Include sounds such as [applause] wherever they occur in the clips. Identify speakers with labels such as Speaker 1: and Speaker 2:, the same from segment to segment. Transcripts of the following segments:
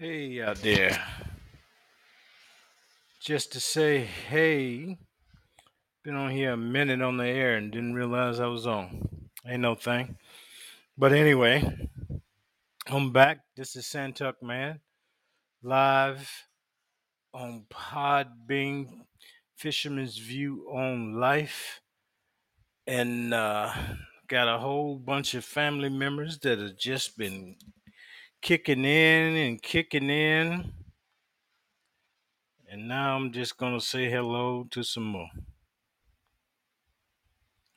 Speaker 1: Hey out there. Just to say, hey, been on here a minute on the air and didn't realize I was on. Ain't no thing. But anyway, I'm back. This is Santuck Man, live on Podbean, Fisherman's View on Life. And uh, got a whole bunch of family members that have just been kicking in and kicking in. And now I'm just going to say hello to some more.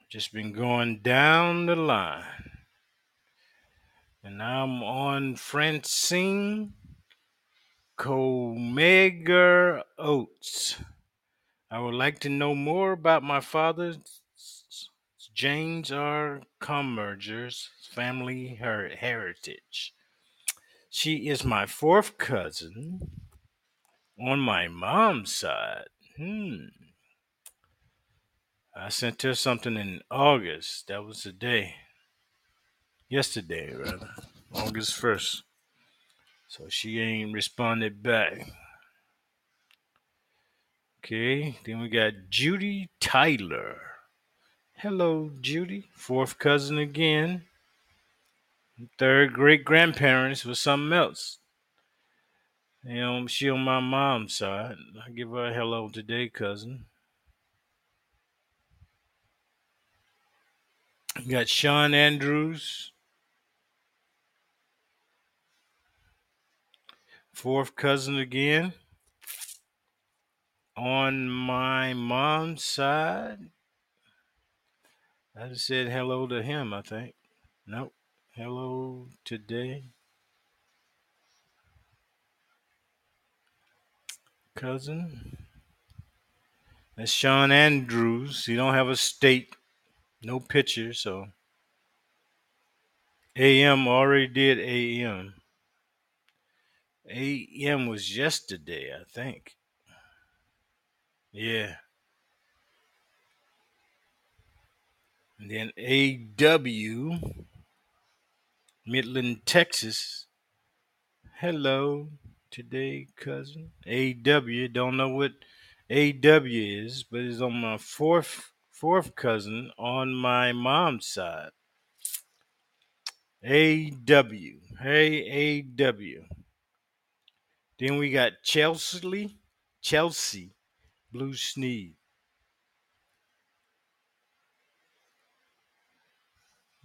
Speaker 1: Just been going down the line. And I'm on Francine Comega Oates. I would like to know more about my father, James R. Commerger's family her- heritage. She is my fourth cousin on my mom's side. Hmm. I sent her something in August. That was the day. Yesterday, rather. August 1st. So she ain't responded back. Okay, then we got Judy Tyler. Hello, Judy. Fourth cousin again. Third great grandparents was something else. You know, she on my mom's side. I give her a hello today, cousin. We got Sean Andrews. Fourth cousin again. On my mom's side. I just said hello to him, I think. Nope. Hello today, cousin. That's Sean Andrews. He don't have a state, no picture, so AM already did AM. AM was yesterday, I think. Yeah. And then AW, Midland, Texas. Hello today, cousin. AW, don't know what AW is, but it's on my fourth fourth cousin on my mom's side. AW. Hey AW. Then we got Chelsea, Chelsea, Blue Sneed.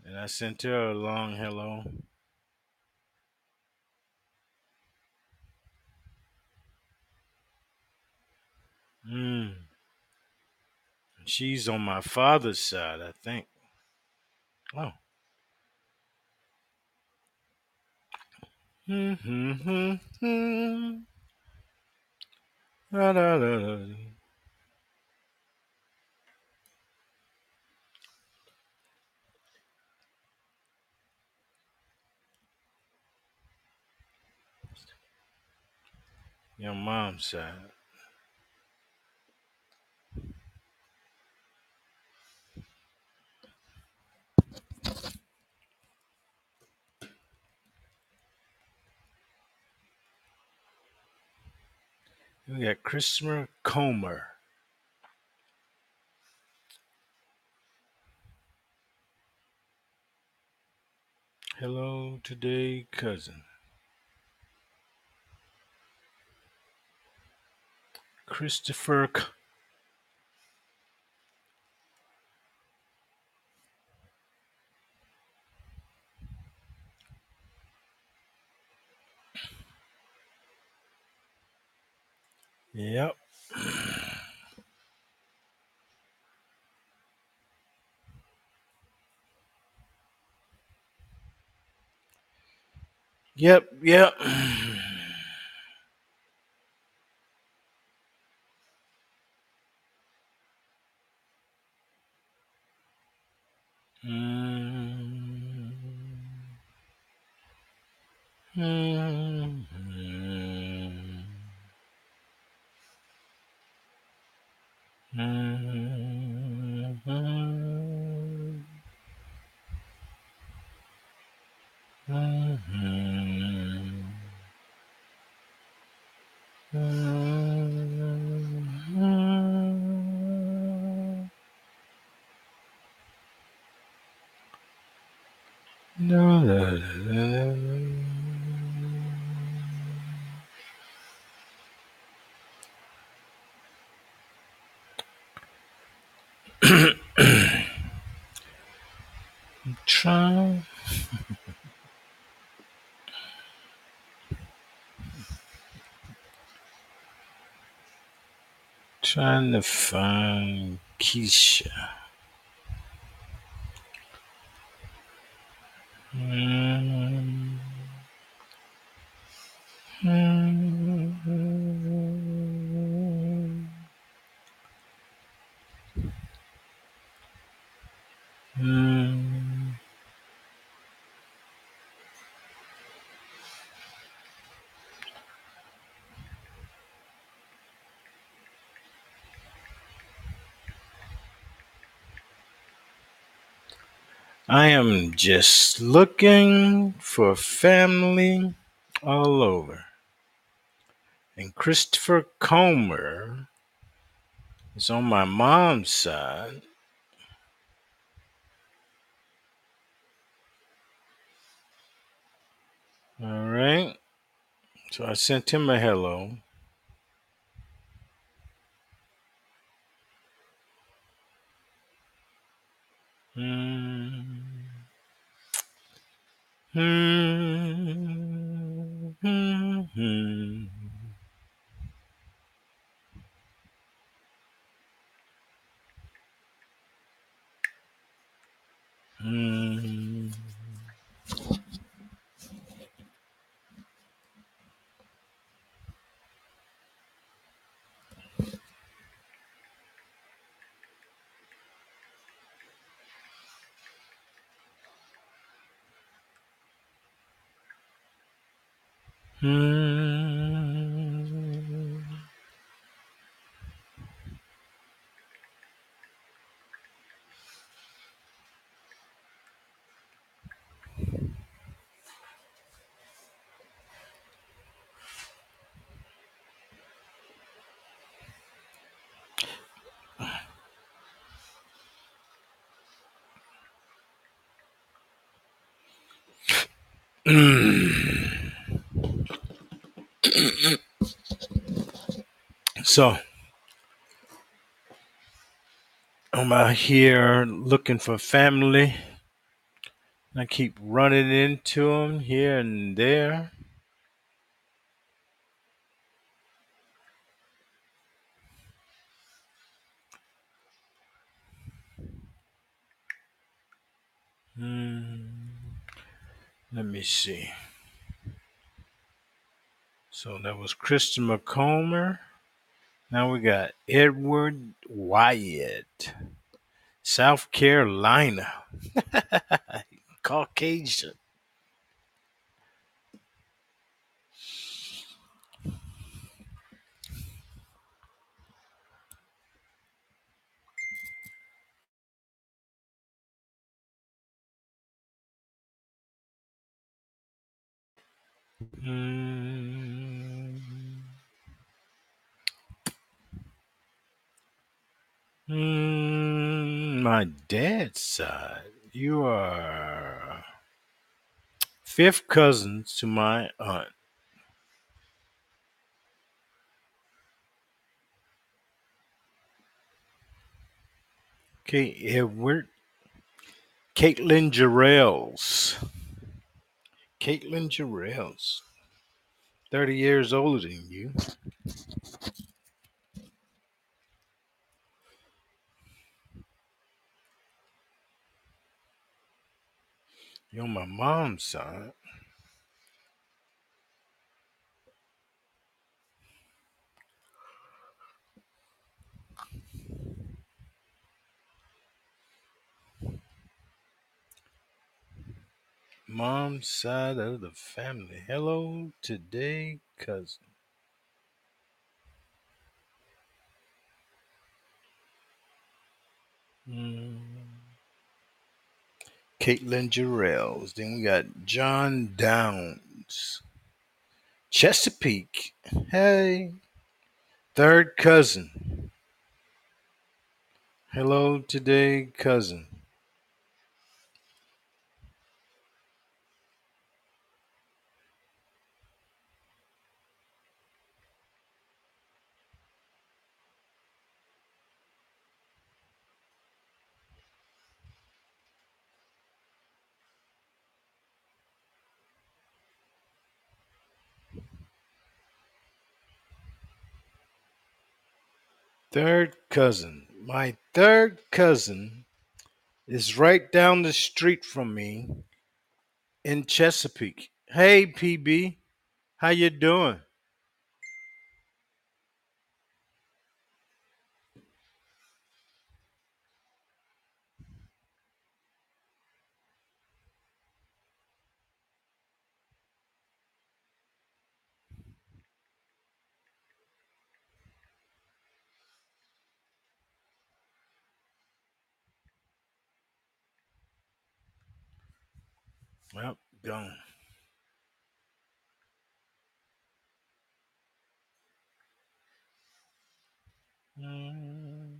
Speaker 1: And I sent her a long hello. Mm. She's on my father's side, I think. Oh. Mm-hmm. Da, da. Your mom's side. We got Christopher Comer. Hello today, cousin. Christopher. Yep. Yep. Yep. Mm. Mm. No, no, no, no. Try. Trying to find Keisha. I am just looking for family all over. And Christopher Comer is on my mom's side. All right. So I sent him a hello. Mm. Mm. Mm. Mm. Mm. So I'm out here looking for family. I keep running into them here and there. Mm. Let me see. So that was Kristen McComber. Now we got Edward Wyatt, South Carolina, [laughs] Caucasian. Mm. Mm, my dad's side, you are fifth cousins to my aunt. Okay, Edward. Caitlin Jarrells. Caitlin Jarrells. 30 years older than you. You're my mom's son. Mom's side of the family. Hello today, cousin. Mm. Caitlin Jarrells. Then we got John Downs. Chesapeake. Hey. Third cousin. Hello today, cousin. Third cousin. My third cousin is right down the street from me in Chesapeake. Hey, PB, how you doing? Well, gone. Mm,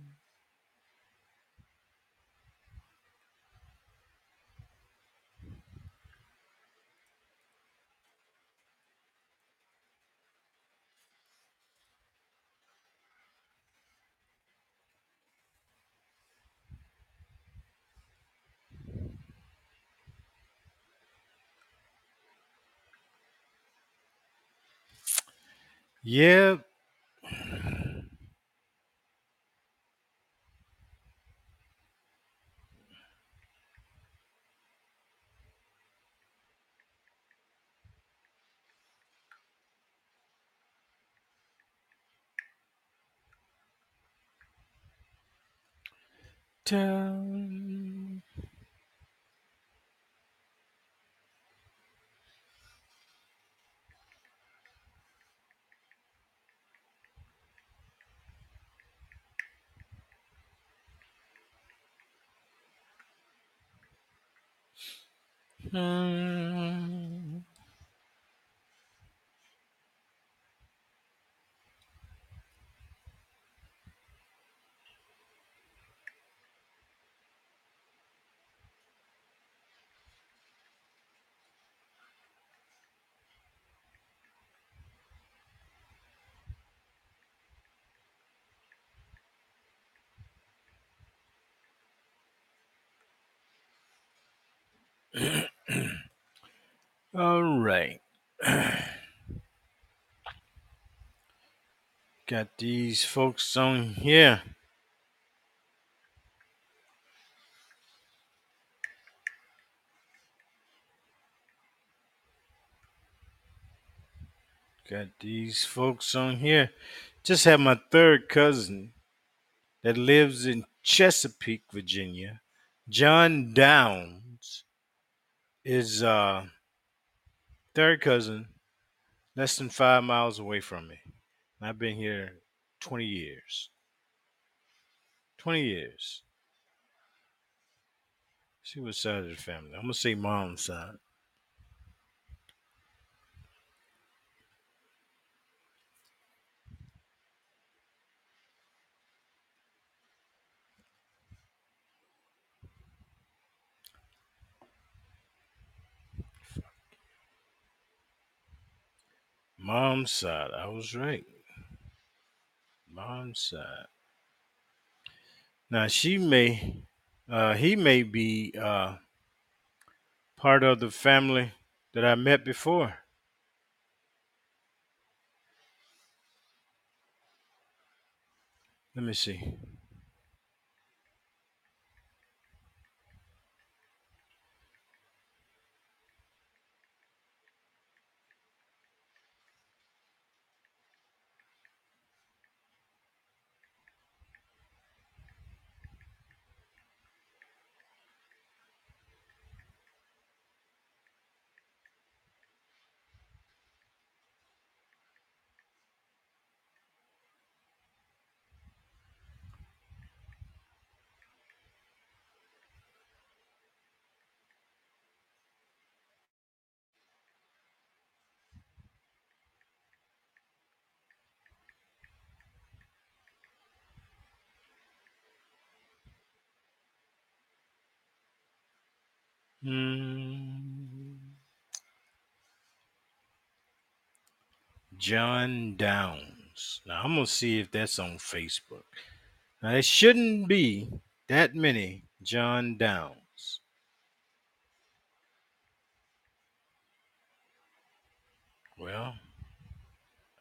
Speaker 1: Yeah. Town. Mm, [clears throat] All right. [clears throat] Got these folks on here. Got these folks on here. Just had my third cousin that lives in Chesapeake, Virginia. John Downs is uh third cousin, less than five miles away from me. I've been here 20 years. 20 years. See what side of the family. I'm gonna say mom's side. Mom's side. I was right. Mom's side. Now she may uh he may be uh part of the family that I met before. Let me see. Hmm. John Downs. Now I'm gonna see if that's on Facebook. Now it shouldn't be that many John Downs. Well,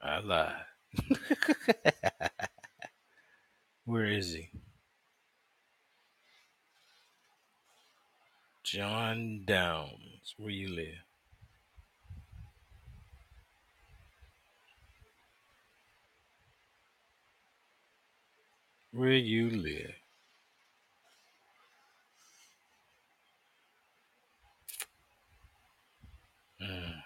Speaker 1: I lied. [laughs] Where is he? John Downs. Where you live? Where you live? Mm,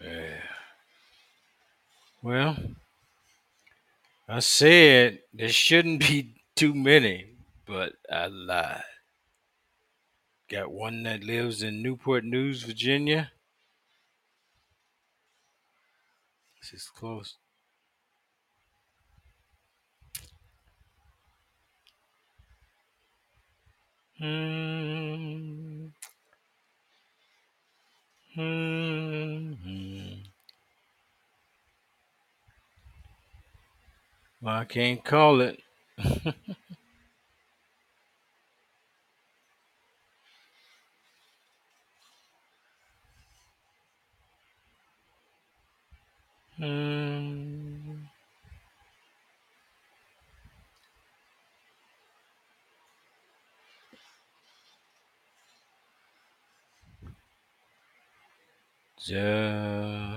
Speaker 1: yeah. Well, I said there shouldn't be [laughs] too many, but I lied. Got one that lives in Newport News, Virginia. This is close. Hmm. Hmm. Well, I can't call it. [laughs] Hmm. Ja-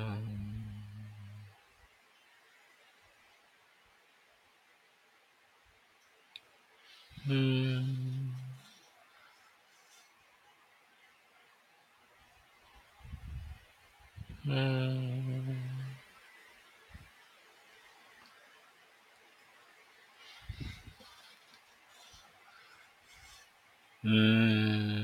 Speaker 1: Hmm. Hmm. Hmm.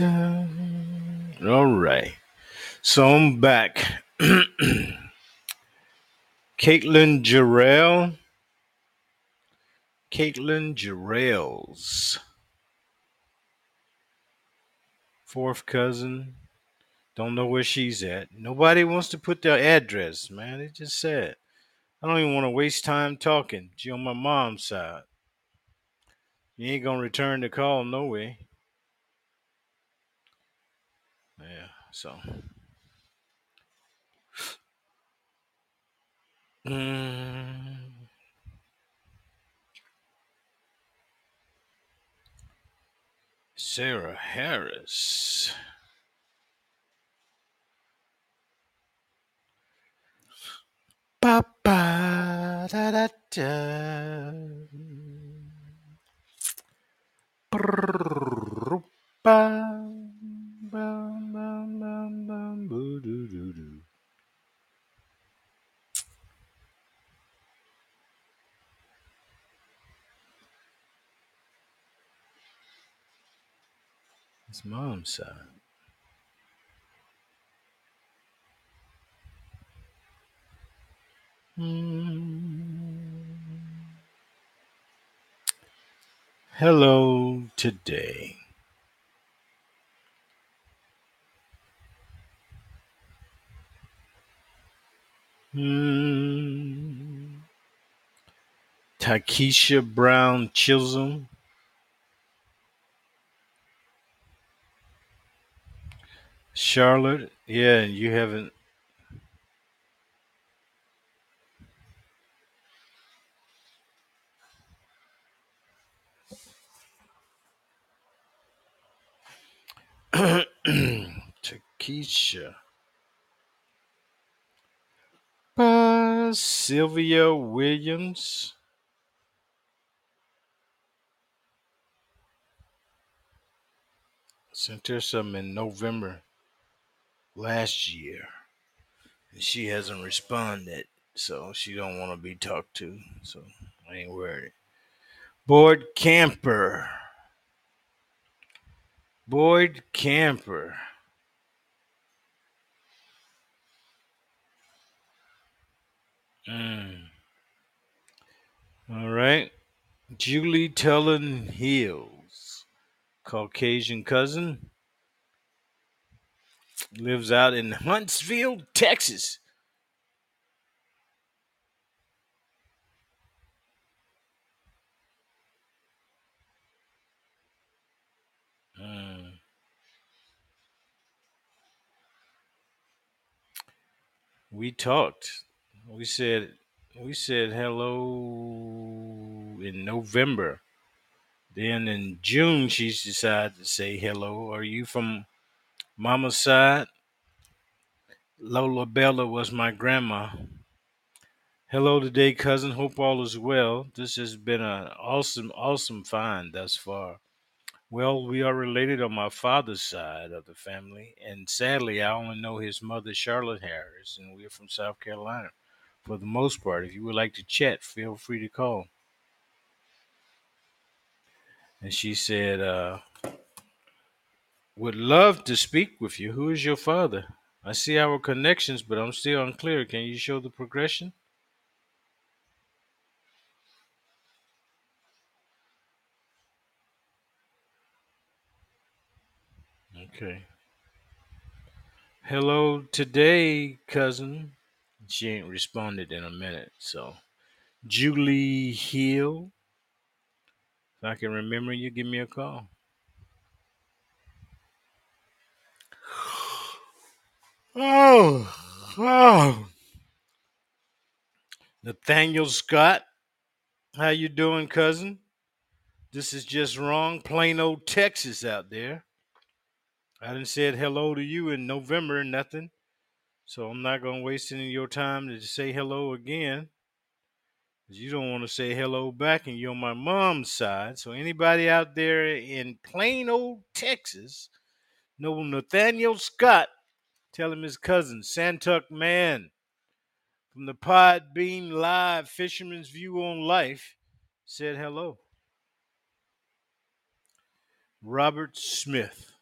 Speaker 1: All right. So I'm back. [clears throat] Caitlin Jarrell. Caitlin Jarrell's fourth cousin. Don't know where she's at. Nobody wants to put their address, man. It just said. I don't even want to waste time talking. She on my mom's side. You ain't gonna return the call, no way. Yeah, so. [sighs] Sarah Harris. Da da da. Ba, ba, ba, boo, doo, doo, doo. It's mom's side. Mm. Hello today. Mm. Takesha Brown Chisholm. Charlotte. Yeah, you haven't. [clears throat] Takesha. Sylvia Williams. Sent her some in November last year. And she hasn't responded, so she don't want to be talked to. So I ain't worried. Boyd Camper. Boyd Camper. Mm. All right. Julie Tullen Hills. Caucasian cousin. Lives out in Huntsville, Texas. Mm. We talked. We said we said hello in November. Then in June she decided to say hello. Are you from mama's side? Lola Bella was my grandma. Hello today, cousin. Hope all is well. This has been an awesome, awesome find thus far. Well, we are related on my father's side of the family, and sadly, I only know his mother, Charlotte Harris, and we're from South Carolina. For the most part, if you would like to chat, feel free to call. And she said, uh, Would love to speak with you. Who is your father? I see our connections, but I'm still unclear. Can you show the progression? Okay. Hello today, cousin. She ain't responded in a minute, so Julie Hill. If I can remember you, give me a call. [sighs] Oh, oh. Nathaniel Scott, how you doing, cousin? This is just wrong. plain old Texas, out there. I didn't said hello to you in November, nothing. So I'm not gonna waste any of your time to say hello again. You don't want to say hello back, and you're on my mom's side. So anybody out there in plain old Texas, know Nathaniel Scott, tell him his cousin, Santuck Man, from the Podbean Live Fisherman's View on Life, said hello. Robert Smith.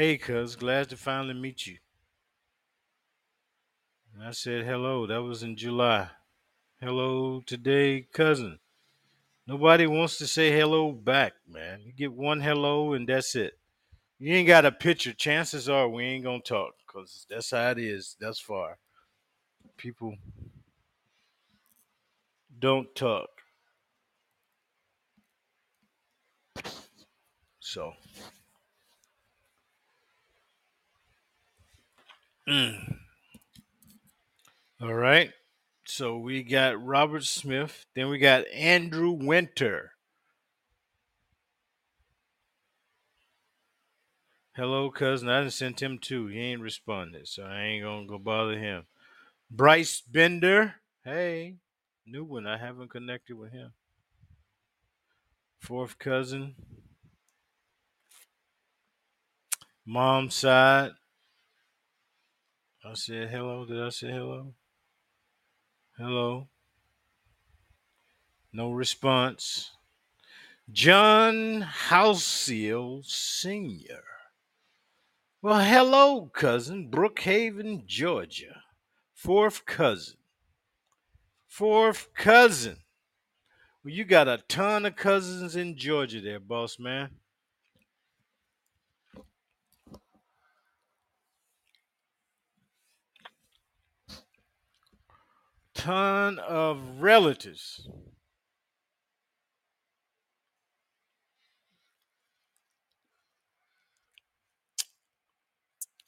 Speaker 1: Hey, cuz, glad to finally meet you. And I said hello. That was in July. Hello today, cousin. Nobody wants to say hello back, man. You get one hello and that's it. You ain't got a picture. Chances are we ain't gonna talk because that's how it is thus far. People don't talk. So, mm. all right. So we got Robert Smith. Then we got Andrew Winter. Hello, cousin. I done sent him two. He ain't responded, so I ain't gonna go bother him. Bryce Bender. Hey, new one. I haven't connected with him. Fourth cousin. Mom's side. I said hello. Did I say hello? Hello. No response. John Halseel Sr. Well, hello, cousin. Brookhaven, Georgia. Fourth cousin. Fourth cousin. Well, you got a ton of cousins in Georgia there, boss man. Ton of relatives.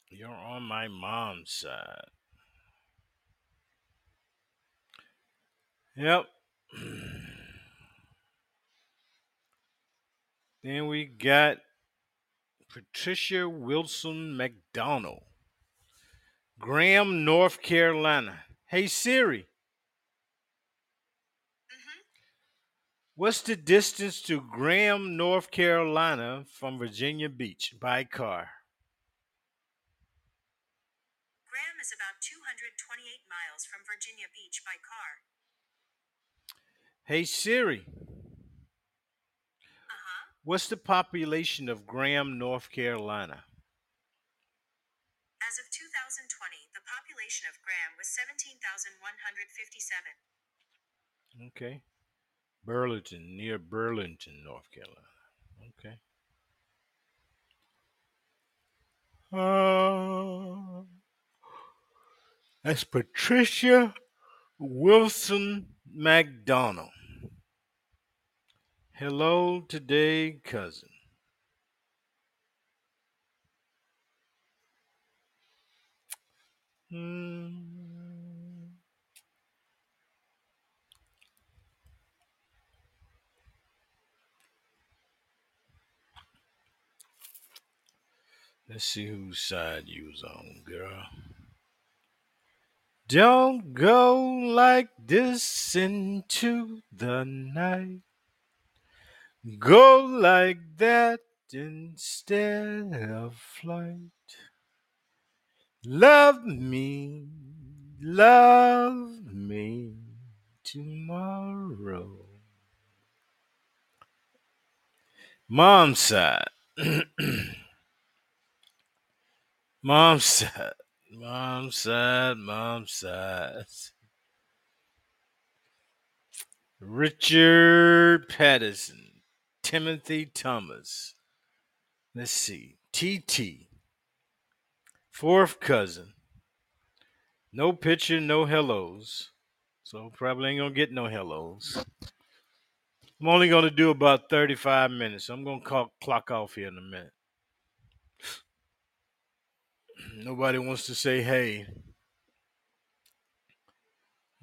Speaker 1: You're on my mom's side. Yep. [clears throat] then we got Patricia Wilson McDonald, Graham, North Carolina. Hey Siri. What's the distance to Graham, North Carolina from Virginia Beach by car?
Speaker 2: Graham is about 228 miles from Virginia Beach by car.
Speaker 1: Hey Siri,
Speaker 2: Uh huh.
Speaker 1: what's the population of Graham, North Carolina?
Speaker 2: As of 2020, the population of Graham was 17,157.
Speaker 1: Okay. Burlington, near Burlington, North Carolina. Okay. Uh, that's Patricia Wilson McDonald. Hello today, cousin. Hmm. Let's see whose side you was on, girl. Don't go like this into the night. Go like that instead of flight. Love me, love me tomorrow. Mom's side. [clears throat] Mom's side. Mom side. Mom side. Richard Patterson. Timothy Thomas. Let's see. TT. Fourth cousin. No picture, no hellos. So probably ain't gonna get no hellos. I'm only gonna do about 35 minutes. I'm gonna clock off here in a minute. Nobody wants to say hey.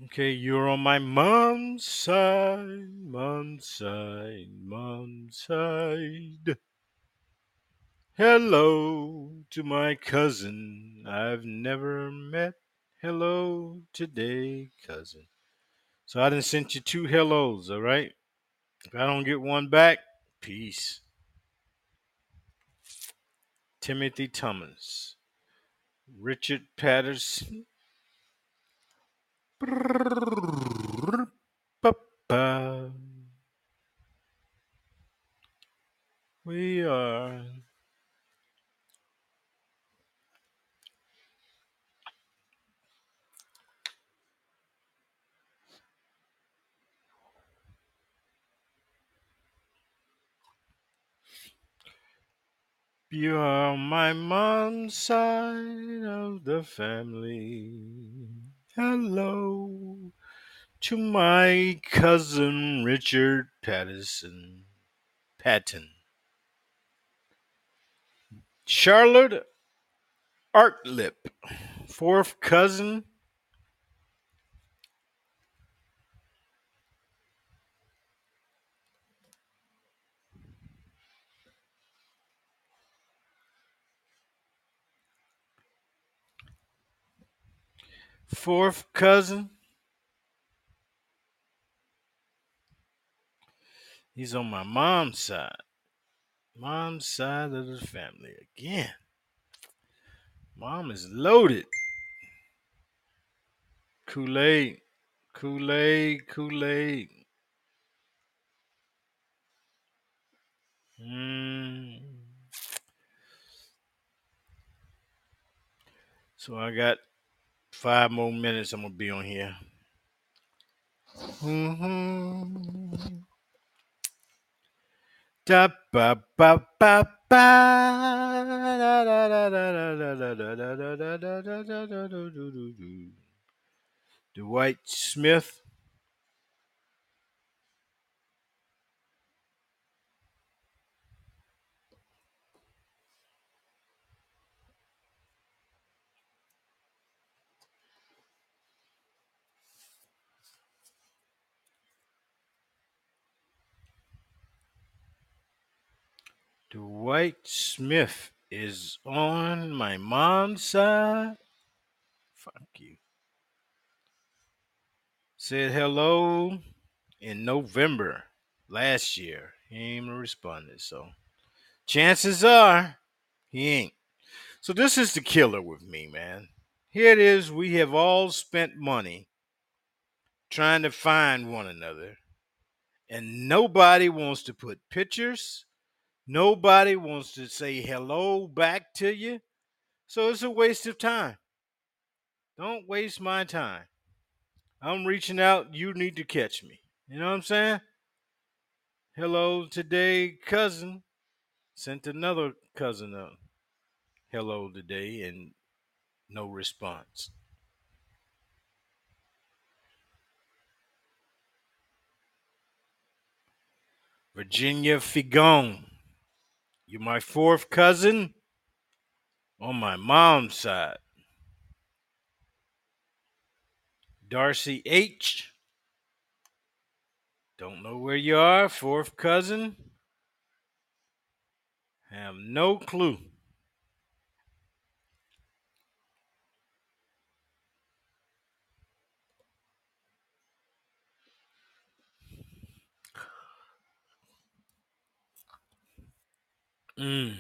Speaker 1: Okay, you're on my mom's side, mom's side, mom's side. Hello to my cousin I've never met. Hello today, cousin. So I didn't send you two hellos, all right? If I don't get one back, peace. Timothy Thomas. Richard Patterson. We are. You are my mom's side of the family. Hello to my cousin Richard Patterson. Patton. Charlotte Artlip. Fourth cousin. Fourth cousin. He's on my mom's side. Mom's side of the family again. Mom is loaded. Kool Aid. Kool Aid. Kool Aid. Mm. So I got five more minutes. I'm gonna be on here. Mm-hmm. Da ba ba ba ba da da Dwight Smith is on my mom's side. Fuck you. Said hello in November. last year. He ain't even responded. So chances are he ain't. So this is the killer with me, man. Here it is. We have all spent money trying to find one another, and nobody wants to put pictures. Nobody wants to say hello back to you. So it's a waste of time. Don't waste my time. I'm reaching out. You need to catch me. You know what I'm saying? Hello today, cousin. Sent another cousin a hello today and no response. Virginia Figon. You're my fourth cousin on my mom's side. Darcy H. Don't know where you are, fourth cousin. Have no clue. Mm.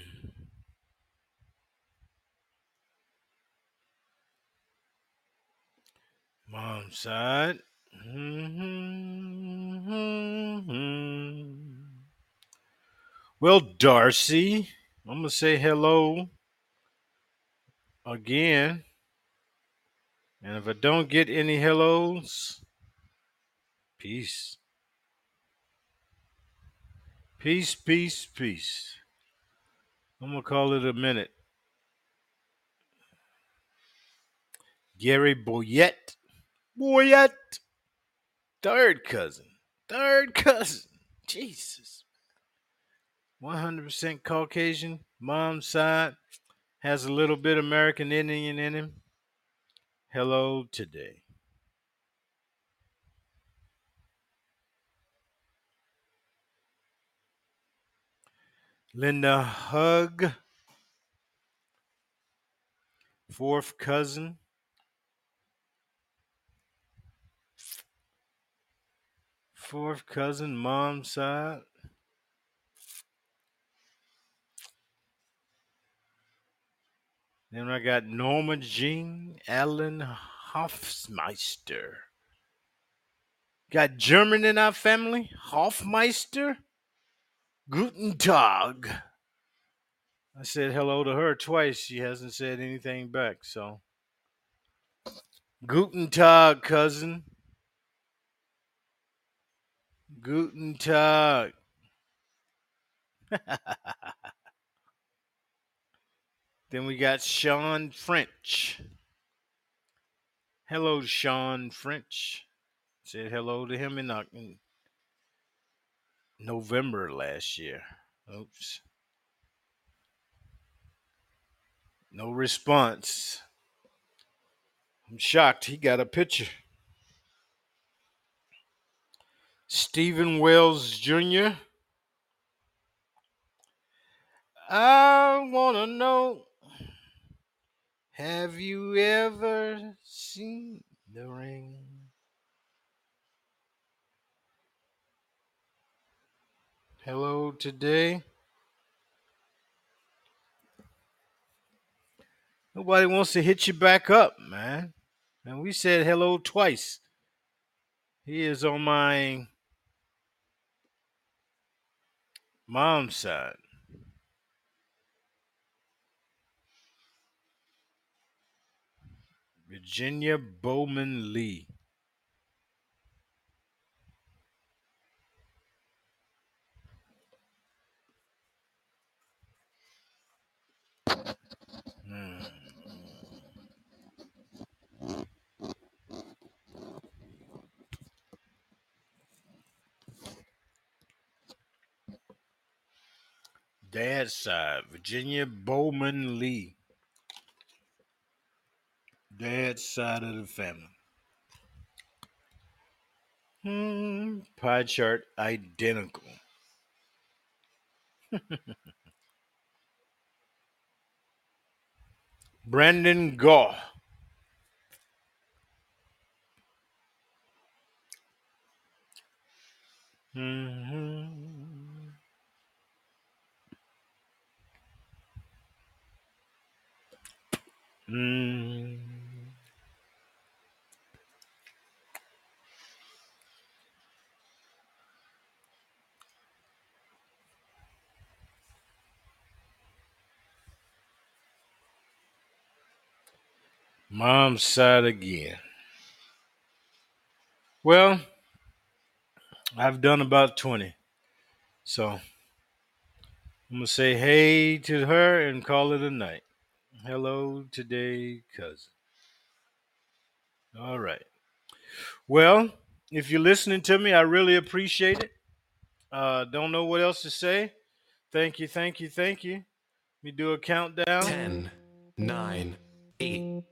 Speaker 1: Mom's side. Mm-hmm. Well, Darcy, I'm going to say hello again. And if I don't get any hellos, peace. Peace, peace, peace. I'm to call it a minute. Gary Boyette. Boyette. Third cousin. Third cousin. Jesus. 100% Caucasian. Mom's side has a little bit American Indian in him. Hello today. Linda Hug. Fourth cousin. Fourth cousin, mom's side. Then I got Norma Jean Allen Hofmeister. Got German in our family? Hofmeister? Guten Tag. I said hello to her twice. She hasn't said anything back, so. Guten Tag, cousin. Guten Tag. [laughs] then we got Sean French. Hello, Sean French. Said hello to him in, in November last year. Oops. No response. I'm shocked. He got a picture. Stephen Wells Jr. I want to know Have you ever seen the ring? Hello today. Nobody wants to hit you back up, man. And we said hello twice. He is on my mom's side. Virginia Bowman Lee. Dad's side, Virginia Bowman Lee. Dad's side of the family. Hmm, pie chart identical. [laughs] Brandon Gaw. Mm-hmm. Mm. Mom's side again. Well, I've done about 20. So I'm going to say hey to her and call it a night. Hello today, cousin. All right. Well, if you're listening to me, I really appreciate it. Uh, don't know what else to say. Thank you, thank you, thank you. Let me do a countdown.
Speaker 3: 10, 9, 8,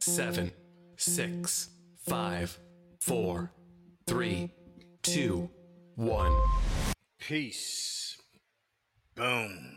Speaker 3: 7, 6, 5, 4, 3, 2, 1.
Speaker 1: Peace. Boom.